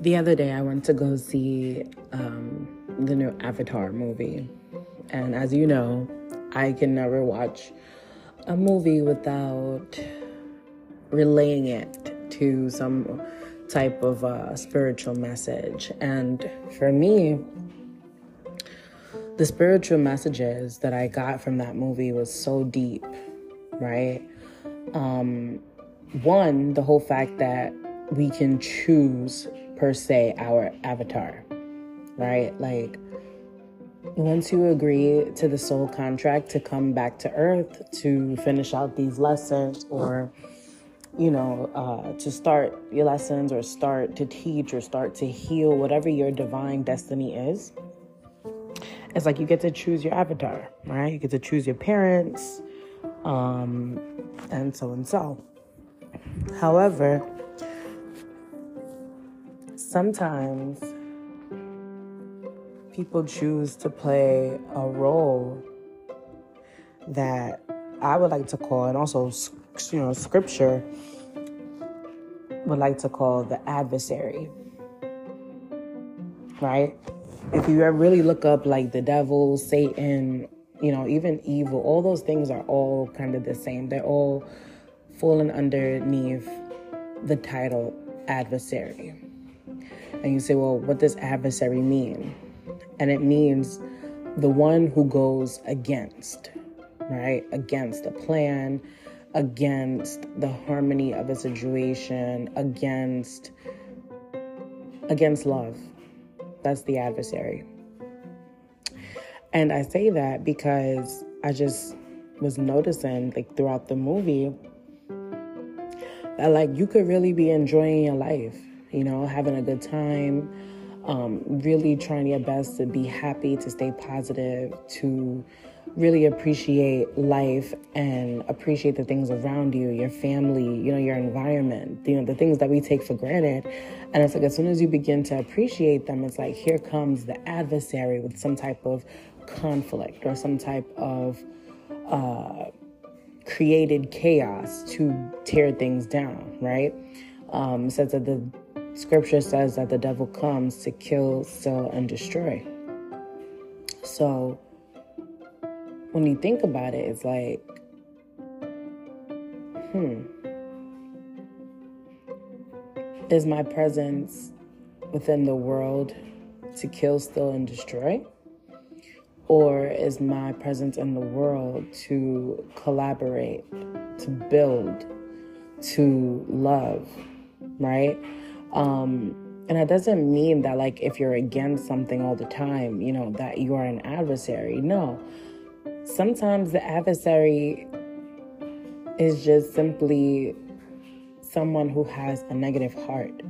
the other day I went to go see um, the new Avatar movie. And as you know, I can never watch a movie without relaying it to some type of uh, spiritual message. And for me, the spiritual messages that I got from that movie was so deep, right? Um, one, the whole fact that we can choose per se our avatar, right? Like, once you agree to the soul contract to come back to earth to finish out these lessons or you know uh, to start your lessons or start to teach or start to heal whatever your divine destiny is it's like you get to choose your avatar right you get to choose your parents um, and so and so however sometimes people choose to play a role that I would like to call, and also, you know, scripture would like to call the adversary. Right? If you really look up like the devil, Satan, you know, even evil, all those things are all kind of the same. They're all falling underneath the title adversary. And you say, well, what does adversary mean? And it means the one who goes against, right? Against a plan, against the harmony of a situation, against against love. That's the adversary. And I say that because I just was noticing like throughout the movie that like you could really be enjoying your life you know, having a good time, um, really trying your best to be happy, to stay positive, to really appreciate life and appreciate the things around you, your family, you know, your environment, you know, the things that we take for granted. And it's like as soon as you begin to appreciate them, it's like here comes the adversary with some type of conflict or some type of uh, created chaos to tear things down, right? Um, says that the Scripture says that the devil comes to kill, steal, and destroy. So when you think about it, it's like, hmm, is my presence within the world to kill, steal, and destroy? Or is my presence in the world to collaborate, to build, to love, right? Um, and that doesn't mean that, like, if you're against something all the time, you know, that you are an adversary. No. Sometimes the adversary is just simply someone who has a negative heart,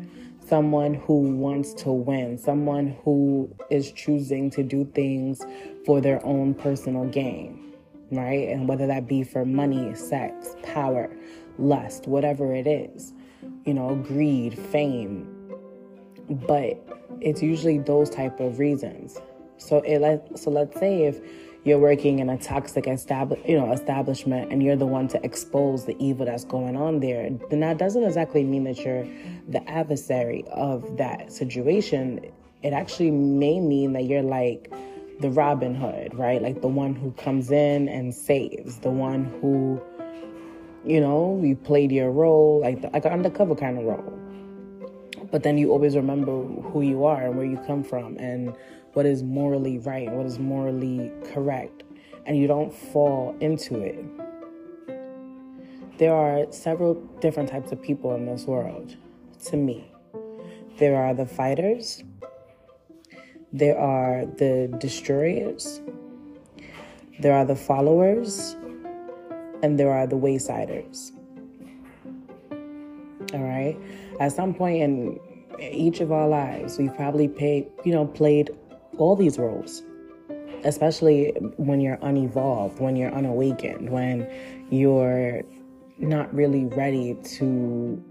someone who wants to win, someone who is choosing to do things for their own personal gain, right? And whether that be for money, sex, power, lust, whatever it is you know, greed, fame. But it's usually those type of reasons. So it so let's say if you're working in a toxic establish, you know, establishment and you're the one to expose the evil that's going on there, then that doesn't exactly mean that you're the adversary of that situation. It actually may mean that you're like the Robin Hood, right? Like the one who comes in and saves, the one who you know, you played your role, like, the, like an undercover kind of role. But then you always remember who you are and where you come from and what is morally right and what is morally correct. And you don't fall into it. There are several different types of people in this world, to me. There are the fighters, there are the destroyers, there are the followers, and there are the waysiders. All right. At some point in each of our lives, we've probably paid, you know, played all these roles, especially when you're unevolved, when you're unawakened, when you're not really ready to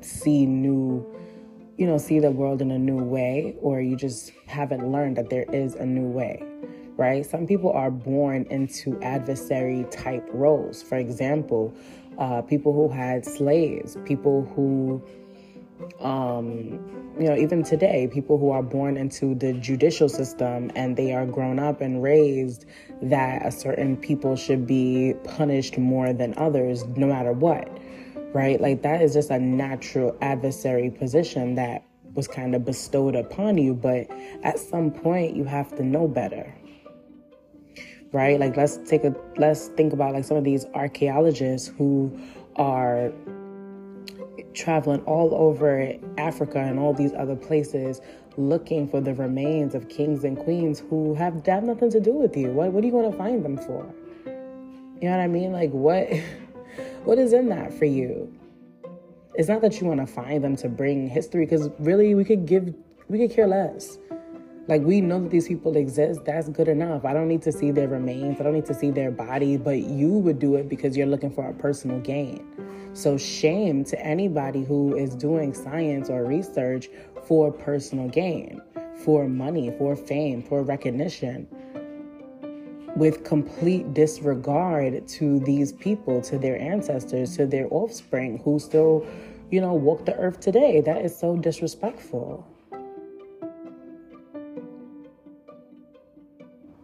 see new, you know, see the world in a new way, or you just haven't learned that there is a new way right? Some people are born into adversary type roles. For example, uh, people who had slaves, people who um, you know, even today, people who are born into the judicial system and they are grown up and raised that a certain people should be punished more than others, no matter what, right? Like that is just a natural adversary position that was kind of bestowed upon you. But at some point, you have to know better, right? Like let's take a let's think about like some of these archaeologists who are traveling all over Africa and all these other places looking for the remains of kings and queens who have, have nothing to do with you. What, what are you going to find them for? You know what I mean? Like, what, what is in that for you? It's not that you want to find them to bring history, because really, we could give, we could care less. Like, we know that these people exist. That's good enough. I don't need to see their remains. I don't need to see their body, but you would do it because you're looking for a personal gain. So, shame to anybody who is doing science or research for personal gain, for money, for fame, for recognition, with complete disregard to these people, to their ancestors, to their offspring who still, you know, walk the earth today. That is so disrespectful.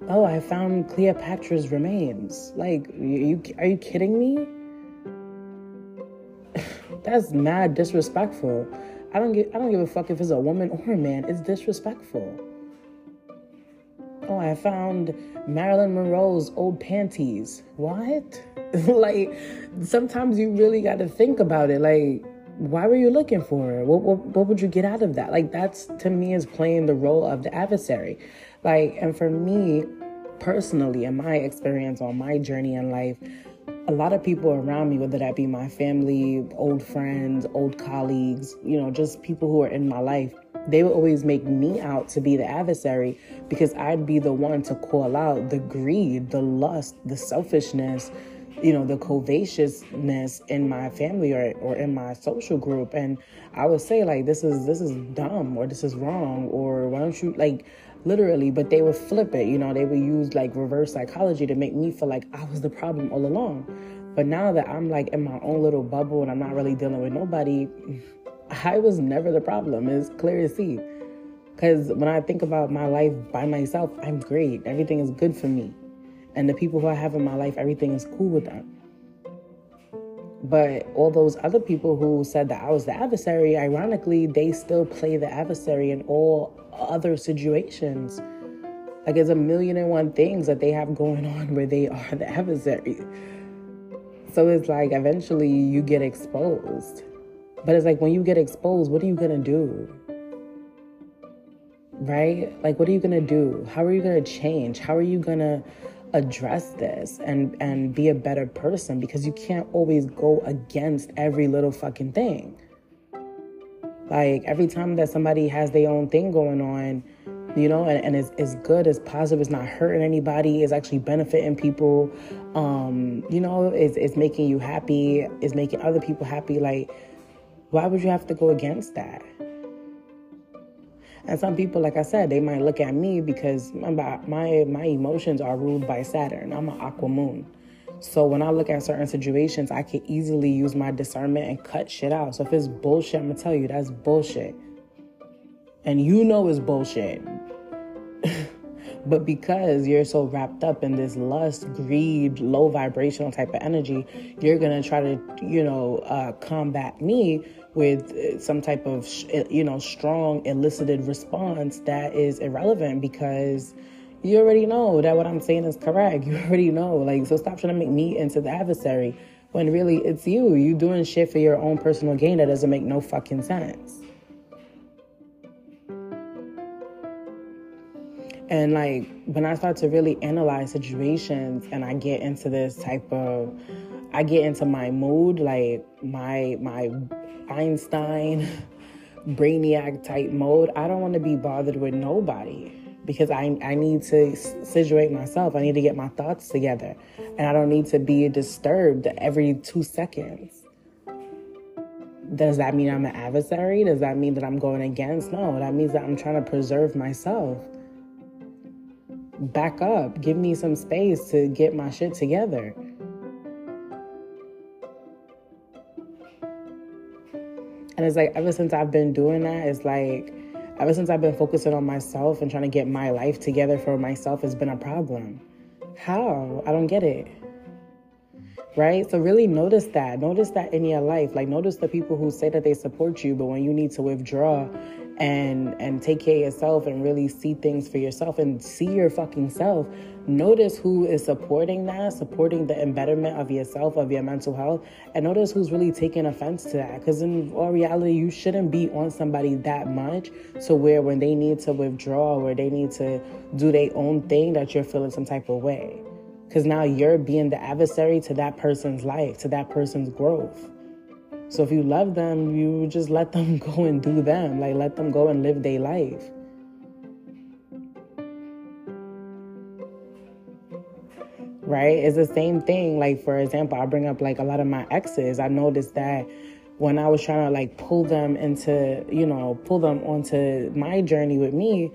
Oh, I found Cleopatra's remains. Like, you, are you kidding me? That's mad disrespectful. I don't give I don't give a fuck if it's a woman or a man. It's disrespectful. Oh, I found Marilyn Monroe's old panties. What? like sometimes you really got to think about it. Like why were you looking for her? What, what what would you get out of that? Like that's to me is playing the role of the adversary. Like and for me personally in my experience on my journey in life, a lot of people around me, whether that be my family, old friends, old colleagues, you know, just people who are in my life, they would always make me out to be the adversary because I'd be the one to call out the greed, the lust, the selfishness, you know, the covetousness in my family or, or in my social group. And I would say like this is this is dumb or this is wrong or why don't you like literally, but they would flip it. You know, they would use like reverse psychology to make me feel like I was the problem all along. But now that I'm like in my own little bubble and I'm not really dealing with nobody, I was never the problem. It's clear to see. Because when I think about my life by myself, I'm great. Everything is good for me. And the people who I have in my life, everything is cool with them. But all those other people who said that I was the adversary, ironically, they still play the adversary in all other situations. Like there's a million and one things that they have going on where they are the adversary. So it's like eventually you get exposed. But it's like when you get exposed, what are you gonna do? Right? Like what are you gonna do? How are you gonna change? How are you gonna address this and and be a better person because you can't always go against every little fucking thing. Like every time that somebody has their own thing going on, you know, and, and it's, it's good, it's positive, it's not hurting anybody, it's actually benefiting people, um, you know, it's, it's making you happy, it's making other people happy. Like, why would you have to go against that? And some people, like I said, they might look at me because my my, emotions are ruled by Saturn. I'm an aqua moon. So when I look at certain situations, I can easily use my discernment and cut shit out. So if it's bullshit, I'm gonna tell you that's bullshit. And you know it's bullshit. but because you're so wrapped up in this lust, greed, low vibrational type of energy, you're gonna try to, you know, uh, combat me with uh, some type of, you know, strong elicited response that is irrelevant because you already know that what I'm saying is correct. You already know. Like, so stop trying to make me into the adversary when really it's you. You doing shit for your own personal gain that doesn't make no fucking sense. And like when I start to really analyze situations and I get into this type of I get into my mood, like my my Einstein brainiac type mode, I don't want to be bothered with nobody because I, I need to situate myself. I need to get my thoughts together. And I don't need to be disturbed every two seconds. Does that mean I'm an adversary? Does that mean that I'm going against? No, that means that I'm trying to preserve myself. Back up. Give me some space to get my shit together. And it's like ever since I've been doing that, it's like ever since I've been focusing on myself and trying to get my life together for myself, it's been a problem. How? I don't get it. Right? So really notice that. Notice that in your life. Like notice the people who say that they support you, but when you need to withdraw and and take care of yourself and really see things for yourself and see your fucking self. Notice who is supporting that supporting the embetterment of yourself of your mental health and notice who's really taking offense to that. Because in all reality you shouldn't be on somebody that much so where when they need to withdraw or they need to do their own thing that you're feeling some type of way. Because now you're being the adversary to that person's life to that person's growth so if you love them, you just let them go and do them. Like let them go and live their life. Right? It's the same thing. Like for example, I bring up like a lot of my exes. I noticed that when I was trying to like pull them into, you know, pull them onto my journey with me,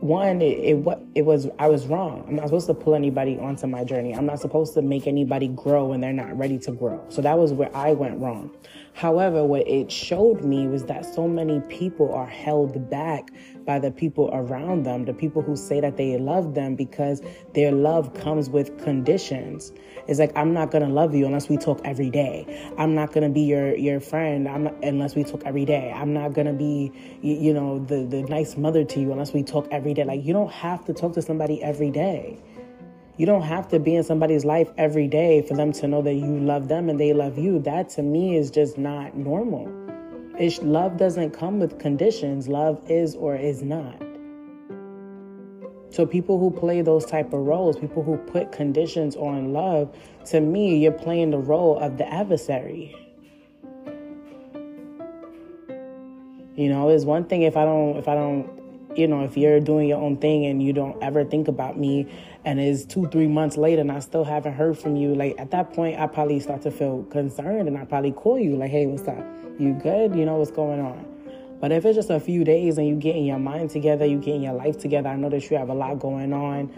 one, it, it it was I was wrong. I'm not supposed to pull anybody onto my journey. I'm not supposed to make anybody grow when they're not ready to grow. So that was where I went wrong. However, what it showed me was that so many people are held back by the people around them, the people who say that they love them because their love comes with conditions. It's like I'm not gonna love you unless we talk every day. I'm not gonna be your your friend not, unless we talk every day. I'm not gonna be you, you know the the nice mother to you unless we talk every day. Like you don't have to talk to somebody every day. You don't have to be in somebody's life every day for them to know that you love them and they love you. That to me is just not normal. It's, love doesn't come with conditions. Love is or is not. So people who play those type of roles, people who put conditions on love, to me, you're playing the role of the adversary. You know, it's one thing if I don't if I don't you know, if you're doing your own thing and you don't ever think about me and it's two, three months later and I still haven't heard from you, like at that point, I probably start to feel concerned and I probably call you, like, hey, what's up? You good? You know what's going on? But if it's just a few days and you getting your mind together, you getting your life together, I know that you have a lot going on.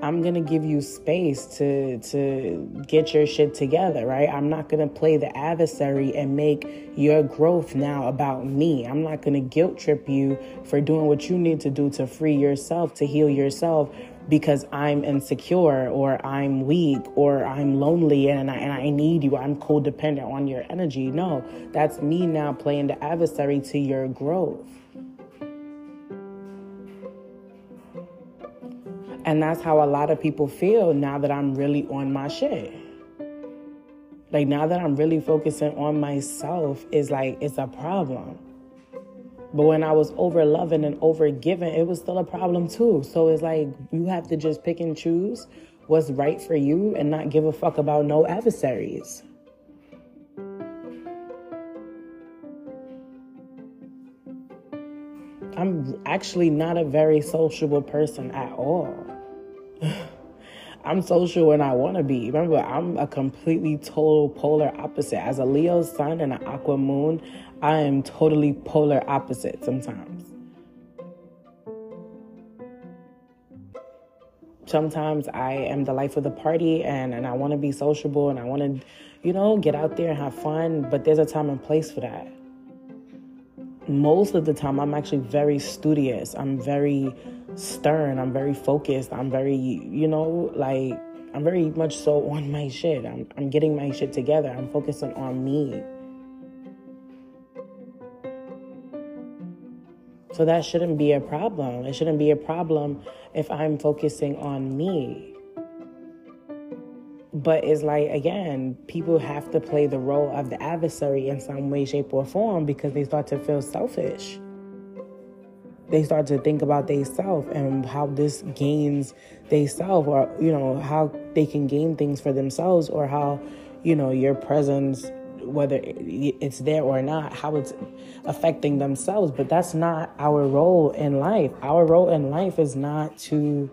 I'm gonna give you space to to get your shit together, right? I'm not gonna play the adversary and make your growth now about me. I'm not gonna guilt trip you for doing what you need to do to free yourself, to heal yourself because I'm insecure or I'm weak or I'm lonely and I, and I need you. I'm codependent on your energy. No, that's me now playing the adversary to your growth. And that's how a lot of people feel now that I'm really on my shit. Like now that I'm really focusing on myself is like it's a problem. But when I was over loving and over giving, it was still a problem too. So it's like you have to just pick and choose what's right for you and not give a fuck about no adversaries. I'm actually not a very sociable person at all. I'm social when I want to be. Remember, I'm a completely total polar opposite. As a Leo sun and an Aqua moon, I am totally polar opposite sometimes. Sometimes I am the life of the party and, and I want to be sociable and I want to, you know, get out there and have fun, but there's a time and place for that. Most of the time, I'm actually very studious. I'm very stern. I'm very focused. I'm very, you know, like I'm very much so on my shit. I'm I'm getting my shit together. I'm focusing on me. So that shouldn't be a problem. It shouldn't be a problem if I'm focusing on me. But it's like, again, people have to play the role of the adversary in some way, shape, or form because they start to feel selfish they start to think about they self and how this gains they self or you know how they can gain things for themselves or how you know your presence whether it's there or not how it's affecting themselves but that's not our role in life our role in life is not to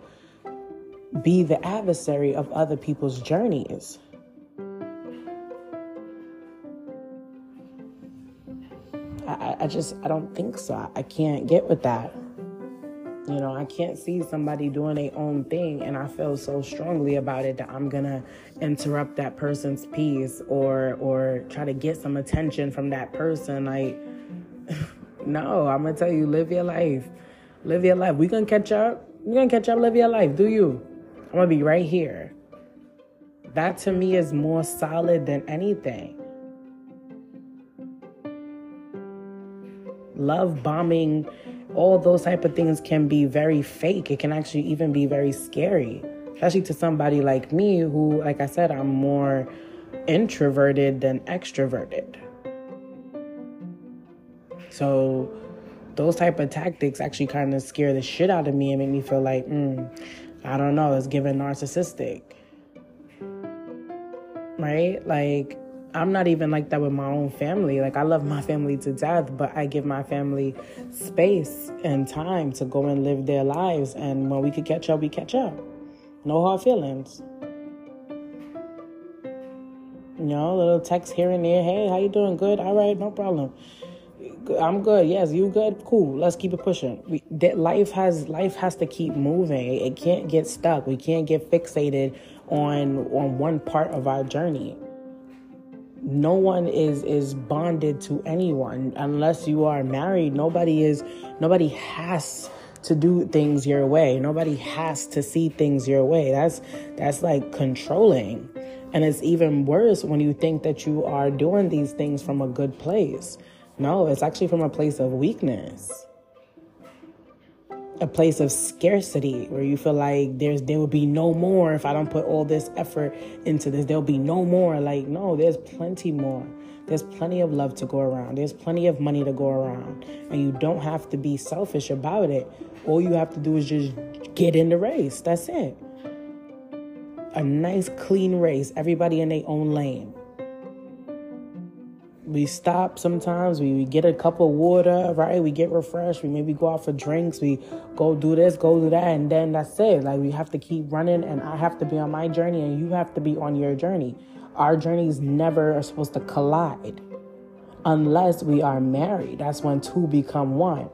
be the adversary of other people's journeys I, I just I don't think so. I can't get with that. You know, I can't see somebody doing their own thing and I feel so strongly about it that I'm gonna interrupt that person's peace or or try to get some attention from that person. Like, no, I'm gonna tell you, live your life. Live your life. We gonna catch up. We gonna catch up, live your life. Do you? I'm gonna be right here. That to me is more solid than anything. Love bombing all those type of things can be very fake. It can actually even be very scary, especially to somebody like me who, like I said, I'm more introverted than extroverted. So those type of tactics actually kind of scare the shit out of me and make me feel like, mm, I don't know, it's giving narcissistic. Right? Like I'm not even like that with my own family. Like I love my family to death, but I give my family space and time to go and live their lives. And when we could catch up, we catch up. No hard feelings. You know, little text here and there. Hey, how you doing? Good. All right, no problem. I'm good. Yes, you good? Cool. Let's keep it pushing. We, that life has life has to keep moving. It can't get stuck. We can't get fixated on on one part of our journey no one is is bonded to anyone. Unless you are married nobody is nobody has to do things your way. Nobody has to see things your way. That's that's like controlling. And it's even worse when you think that you are doing these things from a good place. No it's actually from a place of weakness a place of scarcity where you feel like there's there will be no more if I don't put all this effort into this. There'll be no more. Like, no, there's plenty more. There's plenty of love to go around. There's plenty of money to go around. And you don't have to be selfish about it. All you have to do is just get in the race. That's it. A nice clean race, everybody in their own lane we stop sometimes we, we get a cup of water right? We get refreshed we maybe go out for drinks we go do this go do that and then that's it. Like we have to keep running and i have to be on my journey and you have to be on your journey. Our journeys never are supposed to collide unless we are married. That's when two become one.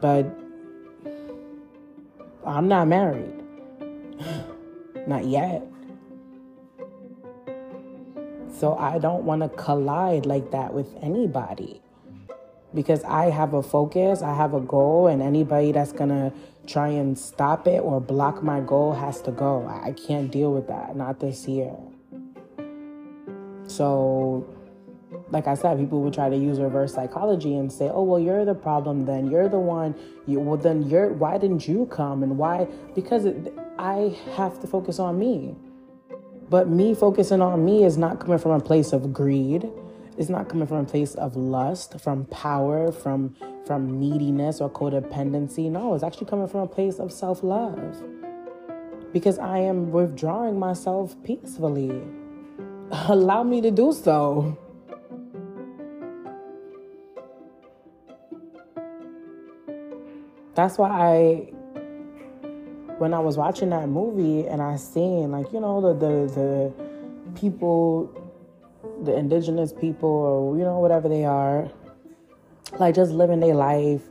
But i'm not married. Not yet so I don't want to collide like that with anybody because I have a focus, I have a goal, and anybody that's gonna try and stop it or block my goal has to go. I can't deal with that, not this year. So, like I said, people would try to use reverse psychology and say, "Oh, well, you're the problem. Then you're the one. You well, then you're. Why didn't you come? And why? Because it, I have to focus on me. But me focusing on me is not coming from a place of greed. It's not coming from a place of lust, from power, from from neediness or codependency. No, it's actually coming from a place of self-love. Because I am withdrawing myself peacefully. Allow me to do so. That's why I when I was watching that movie and I seen like you know the the the people, the indigenous people or you know whatever they are, like just living their life,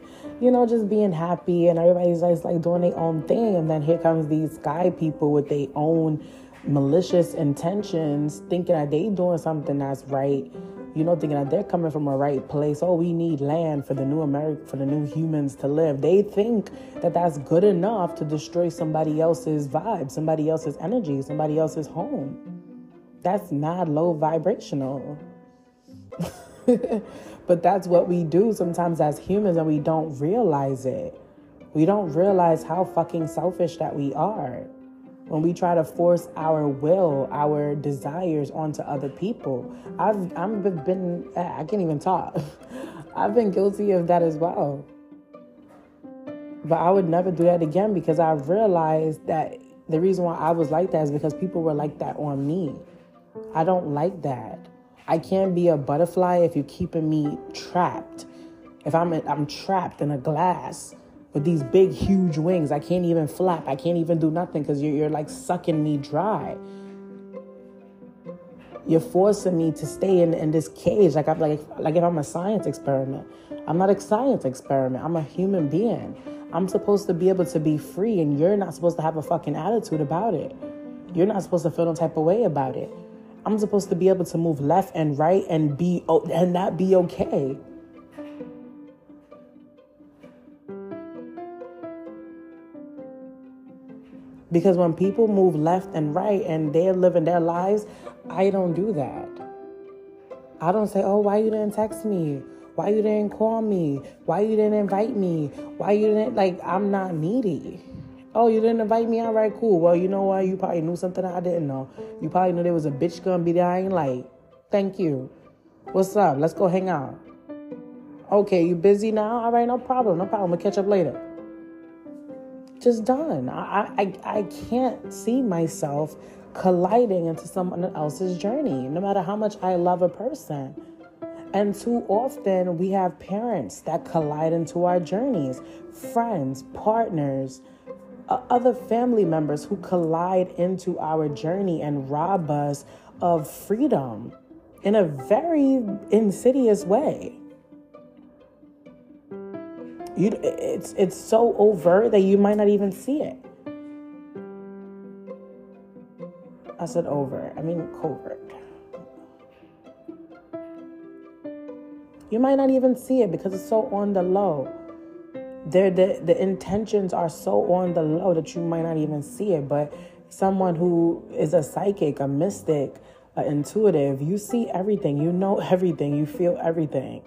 you know, just being happy and everybody's just like doing their own thing, and then here comes these sky people with their own malicious intentions, thinking that they doing something that's right you know, thinking that they're coming from a right place. Oh, we need land for the new America, for the new humans to live. They think that that's good enough to destroy somebody else's vibe, somebody else's energy, somebody else's home. That's not low vibrational. but that's what we do sometimes as humans, and we don't realize it. We don't realize how fucking selfish that we are when we try to force our will, our desires onto other people. I've I've been I can't even talk. I've been guilty of that as well. But I would never do that again because I realized that the reason why I was like that is because people were like that on me. I don't like that. I can't be a butterfly if you're keeping me trapped. If I'm I'm trapped in a glass with these big, huge wings. I can't even flap. I can't even do nothing because you're, you're like sucking me dry. You're forcing me to stay in, in this cage like I'm like like if I'm a science experiment. I'm not a science experiment. I'm a human being. I'm supposed to be able to be free, and you're not supposed to have a fucking attitude about it. You're not supposed to feel no type of way about it. I'm supposed to be able to move left and right and be and that be okay. Because when people move left and right and they're living their lives, I don't do that. I don't say, "Oh, why you didn't text me? Why you didn't call me? Why you didn't invite me? Why you didn't like I'm not needy." Oh, you didn't invite me? All right, cool. Well, you know what? You probably knew something I didn't know. You probably knew there was a bitch gonna be there like. Thank you. What's up? Let's go hang out. Okay, you busy now? All right, no problem. No problem. We'll catch up later. Just done. I I I can't see myself colliding into someone else's journey, no matter how much I love a person. And too often we have parents that collide into our journeys, friends, partners, other family members who collide into our journey and rob us of freedom in a very insidious way. You, it's it's so overt that you might not even see it. I said over. I mean covert. You might not even see it because it's so on the low they're the, the intentions are so on the low that you might not even see it but someone who is a psychic a mystic an intuitive you see everything you know everything you feel everything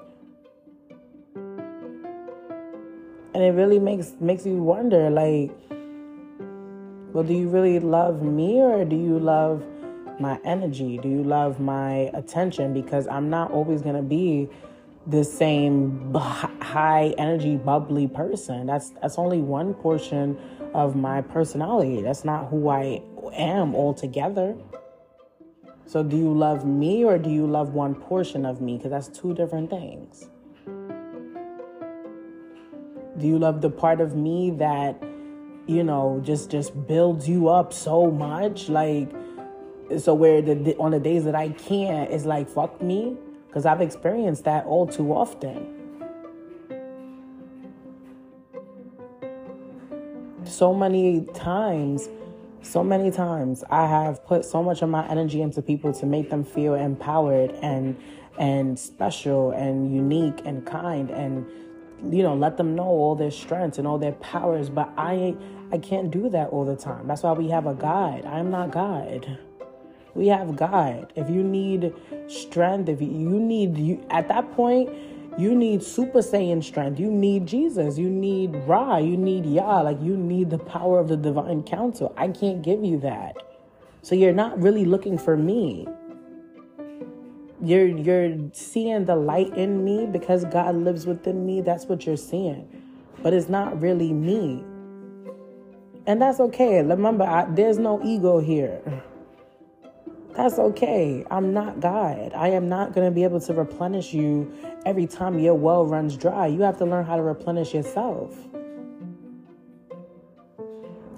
and it really makes makes you wonder like well do you really love me or do you love my energy? Do you love my attention? Because i'm not always going to be the same high energy bubbly person. That's that's only one portion of my personality. That's not who i am altogether. So do you love me or do you love one portion of me? Because that's two different things do you love the part of me that you know just just builds you up so much like so where the on the days that i can't it's like fuck me because I've experienced that all too often. So many times, so many times I have put so much of my energy into people to make them feel empowered and and special and unique and kind and you know let them know all their strengths and all their powers but I I can't do that all the time. That's why we have a guide. I'm not God. We have God. If you need strength, if you need you at that point, you need Super Saiyan strength. You need Jesus. You need Ra. You need Yah. Like you need the power of the divine council. I can't give you that. So you're not really looking for me. You're you're seeing the light in me because God lives within me. That's what you're seeing. But it's not really me. And that's okay. Remember, I, there's no ego here. That's okay. I'm not God. I am not going to be able to replenish you every time your well runs dry. You have to learn how to replenish yourself.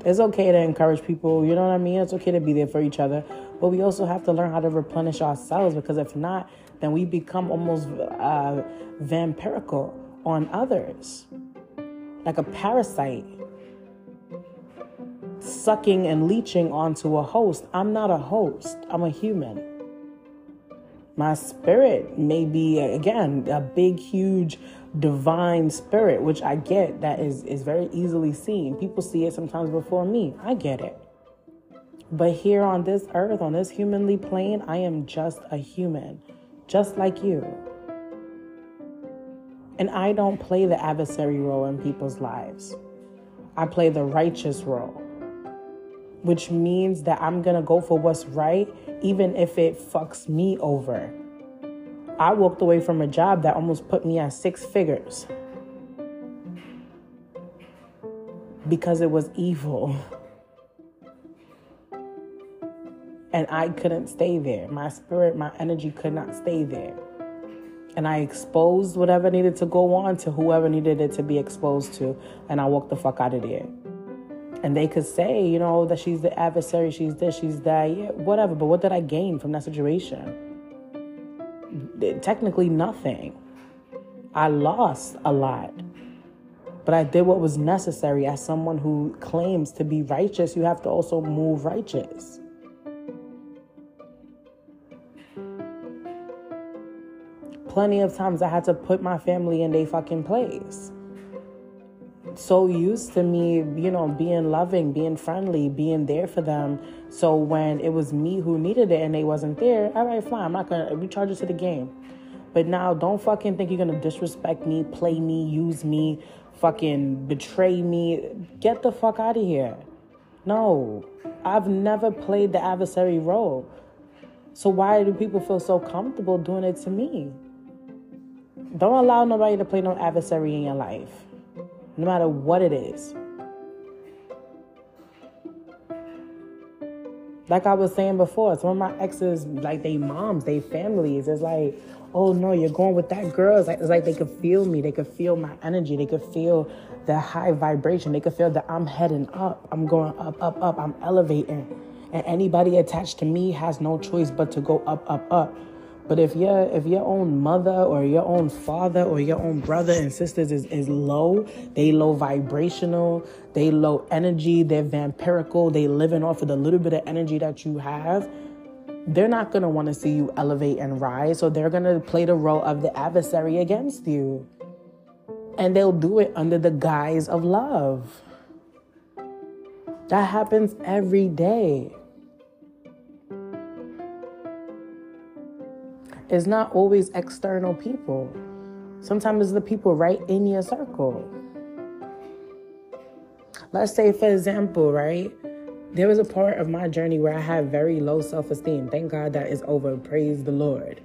It's okay to encourage people, you know what I mean? It's okay to be there for each other. But we also have to learn how to replenish ourselves because if not, then we become almost uh, vampirical on others, like a parasite sucking and leeching onto a host. I'm not a host, I'm a human. My spirit may be, again, a big, huge, divine spirit, which I get that is, is very easily seen. People see it sometimes before me. I get it. But here on this earth, on this humanly plane, I am just a human, just like you. And I don't play the adversary role in people's lives. I play the righteous role which means that I'm gonna go for what's right, even if it fucks me over. I walked away from a job that almost put me at six figures because it was evil. And I couldn't stay there. My spirit, my energy could not stay there. And I exposed whatever needed to go on to whoever needed it to be exposed to. And I walked the fuck out of there and they could say, you know, that she's the adversary, she's this, she's that, yeah, whatever. But what did I gain from that situation? Technically, nothing. I lost a lot. But I did what was necessary. As someone who claims to be righteous, you have to also move righteous. Plenty of times I had to put my family in their fucking place. So used to me, you know, being loving, being friendly, being there for them. So when it was me who needed it and they wasn't there, all right, fine. I'm not gonna recharge it to the game. But now don't fucking think you're gonna disrespect me, play me, use me, fucking betray me. Get the fuck out of here. No, I've never played the adversary role. So why do people feel so comfortable doing it to me? Don't allow nobody to play no adversary in your life, no matter what it is. Like I was saying before, some of my exes, like they moms, they families, it's like, oh no, you're going with that girl. It's like, it's like they could feel me. They could feel my energy. They could feel the high vibration. They could feel that I'm heading up. I'm going up, up, up. I'm elevating. And anybody attached to me has no choice but to go up, up, up. But if your if your own mother or your own father or your own brother and sisters is, is low, they low vibrational, they low energy, they're vampirical, they living off of the little bit of energy that you have, they're not want to see you elevate and rise. So they're to play the role of the adversary against you. And they'll do it under the guise of love. That happens every day. It's not always external people. Sometimes it's the people right in your circle. Let's say, for example, right? There was a part of my journey where I had very low self esteem. Thank God that is over. Praise the Lord.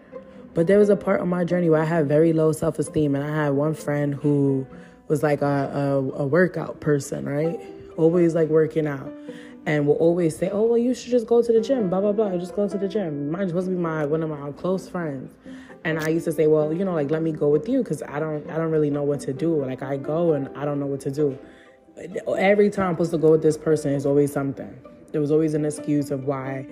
But there was a part of my journey where I had very low self esteem, and I had one friend who was like a, a, a workout person, right? Always like working out and will always say, "Oh, well, you should just go to the gym." Blah blah blah. Just go to the gym. Mine's supposed to be my one of my close friends, and I used to say, "Well, you know, like let me go with you because I don't I don't really know what to do. Like I go and I don't know what to do." every time I'm supposed to go with this person is always something. There was always an excuse of why,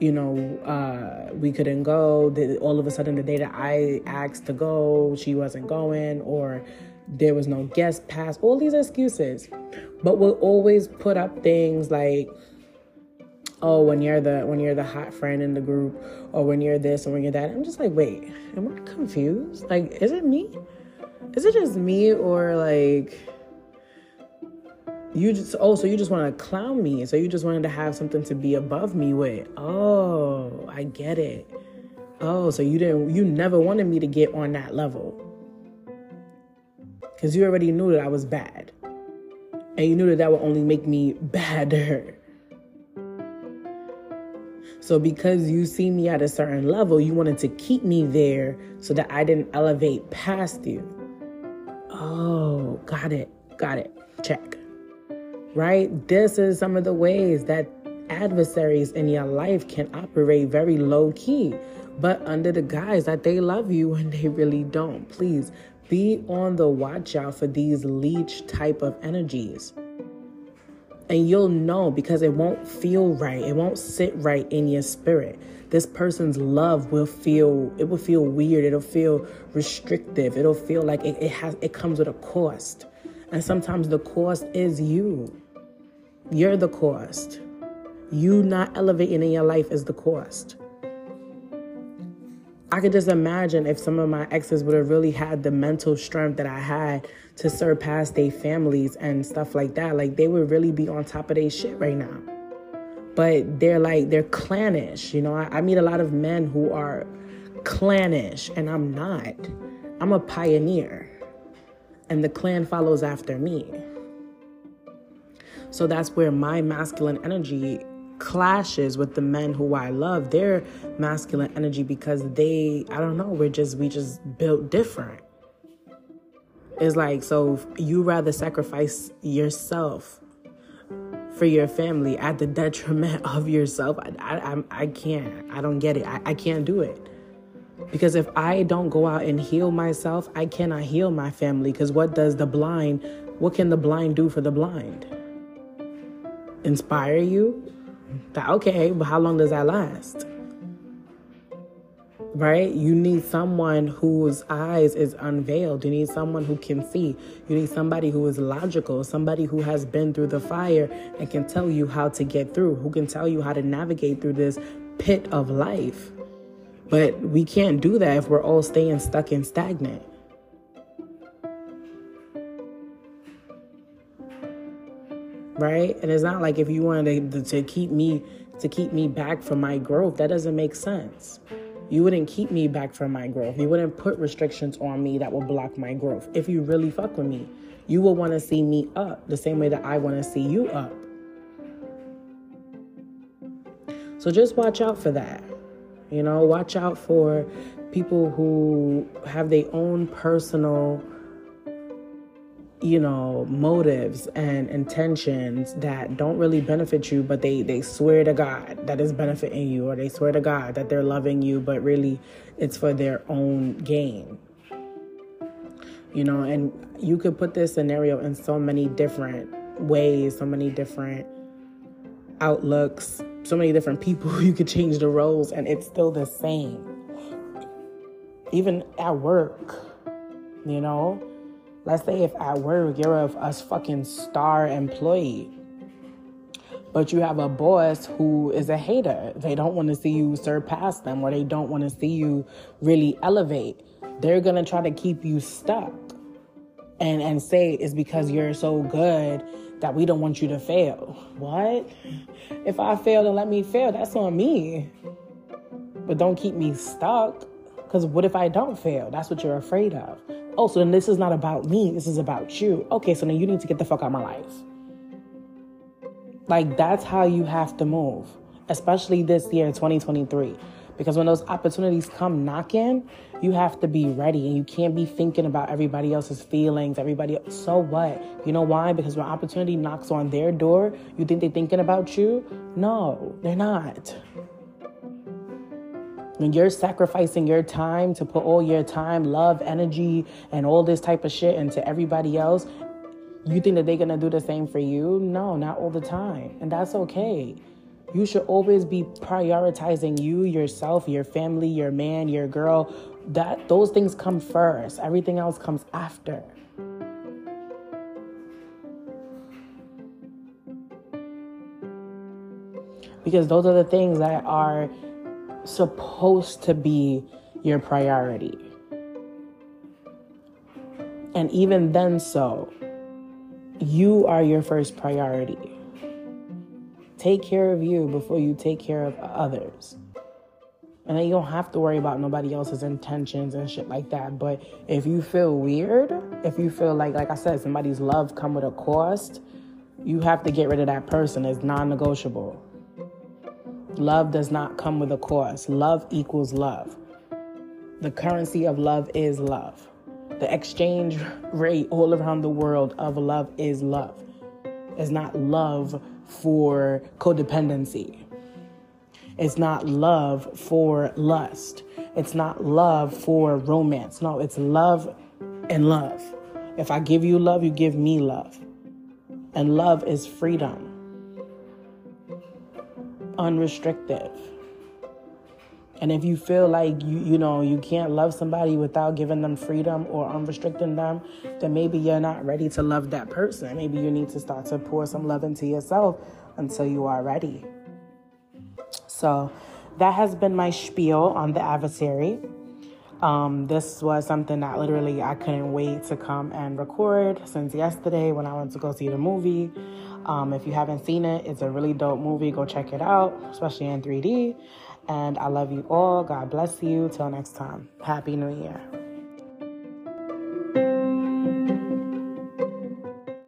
you know, uh, we couldn't go. All of a sudden, the day that I asked to go, she wasn't going, or there was no guest pass. All these excuses, but we'll always put up things like, "Oh, when you're the when you're the hot friend in the group, or when you're this or when you're that." I'm just like, wait, am I confused? Like, is it me? Is it just me, or like? You just oh, so you just want to clown me. So you just wanted to have something to be above me with. Oh, I get it. Oh, so you didn't you never wanted me to get on that level. Cuz you already knew that I was bad. And you knew that that would only make me badder. So because you see me at a certain level, you wanted to keep me there so that I didn't elevate past you. Oh, got it. Got it. Check right? This is some of the ways that adversaries in your life can operate very low key, but under the guise that they love you when they really don't. Please be on the watch out for these leech type of energies. And you'll know because it won't feel right. It won't sit right in your spirit. This person's love will feel it will feel weird. It'll feel restrictive. It'll feel like it, it has it comes with a cost. And sometimes the cost is you. You're the cost. You not elevating in your life is the cost. I could just imagine if some of my exes would have really had the mental strength that I had to surpass their families and stuff like that. Like they would really be on top of their shit right now. But they're like, they're clannish. You know, I, I meet a lot of men who are clannish, and I'm not. I'm a pioneer. And the clan follows after me. So that's where my masculine energy clashes with the men who I love, their masculine energy because they, I don't know, we're just, we just built different. It's like, so you rather sacrifice yourself for your family at the detriment of yourself. I, I, I can't. I don't get it. I, I can't do it. Because if I don't go out and heal myself, I cannot heal my family. Because what does the blind, what can the blind do for the blind? inspire you, okay, but how long does that last? right? You need someone whose eyes is unveiled. You need someone who can see. You need somebody who is logical, somebody who has been through the fire and can tell you how to get through, who can tell you how to navigate through this pit of life. But we can't do that if we're all staying stuck and stagnant. Right? And it's not like if you wanted to, to keep me to keep me back from my growth, that doesn't make sense. You wouldn't keep me back from my growth. You wouldn't put restrictions on me that will block my growth. If you really fuck with me, you will want to see me up the same way that I want to see you up. So just watch out for that. You know, watch out for people who have their own personal you know motives and intentions that don't really benefit you but they they swear to god that is benefiting you or they swear to god that they're loving you but really it's for their own gain. You know and you could put this scenario in so many different ways so many different outlooks so many different people. You could change the roles and it's still the same. Even at work you know Let's say if at work you're a, a fucking star employee, but you have a boss who is a hater. They don't want to see you surpass them or they don't want to see you really elevate. They're going to try to keep you stuck and and say it's because you're so good that we don't want you to fail. What? If I fail, then let me fail. That's on me. But don't keep me stuck. Because what if I don't fail? That's what you're afraid of oh, so then this is not about me, this is about you. Okay, so then you need to get the fuck out of my life. Like, that's how you have to move, especially this year, 2023. Because when those opportunities come knocking, you have to be ready and you can't be thinking about everybody else's feelings, everybody. So what? You know why? Because when opportunity knocks on their door, you think they're thinking about you? No, they're not when you're sacrificing your time to put all your time, love, energy, and all this type of shit into everybody else, you think that they're gonna do the same for you? No, not all the time. And that's okay. You should always be prioritizing you, yourself, your family, your man, your girl. That those things come first. Everything else comes after. Because those are the things that are supposed to be your priority. And even then, so, you are your first priority. Take care of you before you take care of others. And then you don't have to worry about nobody else's intentions and shit like that. But if you feel weird, if you feel like, like I said, somebody's love come with a cost, you have to get rid of that person. It's non-negotiable. Love does not come with a cost. Love equals love. The currency of love is love. The exchange rate all around the world of love is love. It's not love for codependency. It's not love for lust. It's not love for romance. No, it's love and love. If I give you love, you give me love. And love is freedom unrestricted. And if you feel like you you know you can't love somebody without giving them freedom or unrestricting them, then maybe you're not ready to love that person. Maybe you need to start to pour some love into yourself until you are ready. So that has been my spiel on the adversary. Um, this was something that literally I couldn't wait to come and record since yesterday when I went to go see the movie. Um, if you haven't seen it, it's a really dope movie. Go check it out, especially in 3D. And I love you all. God bless you. Till next time. Happy New Year.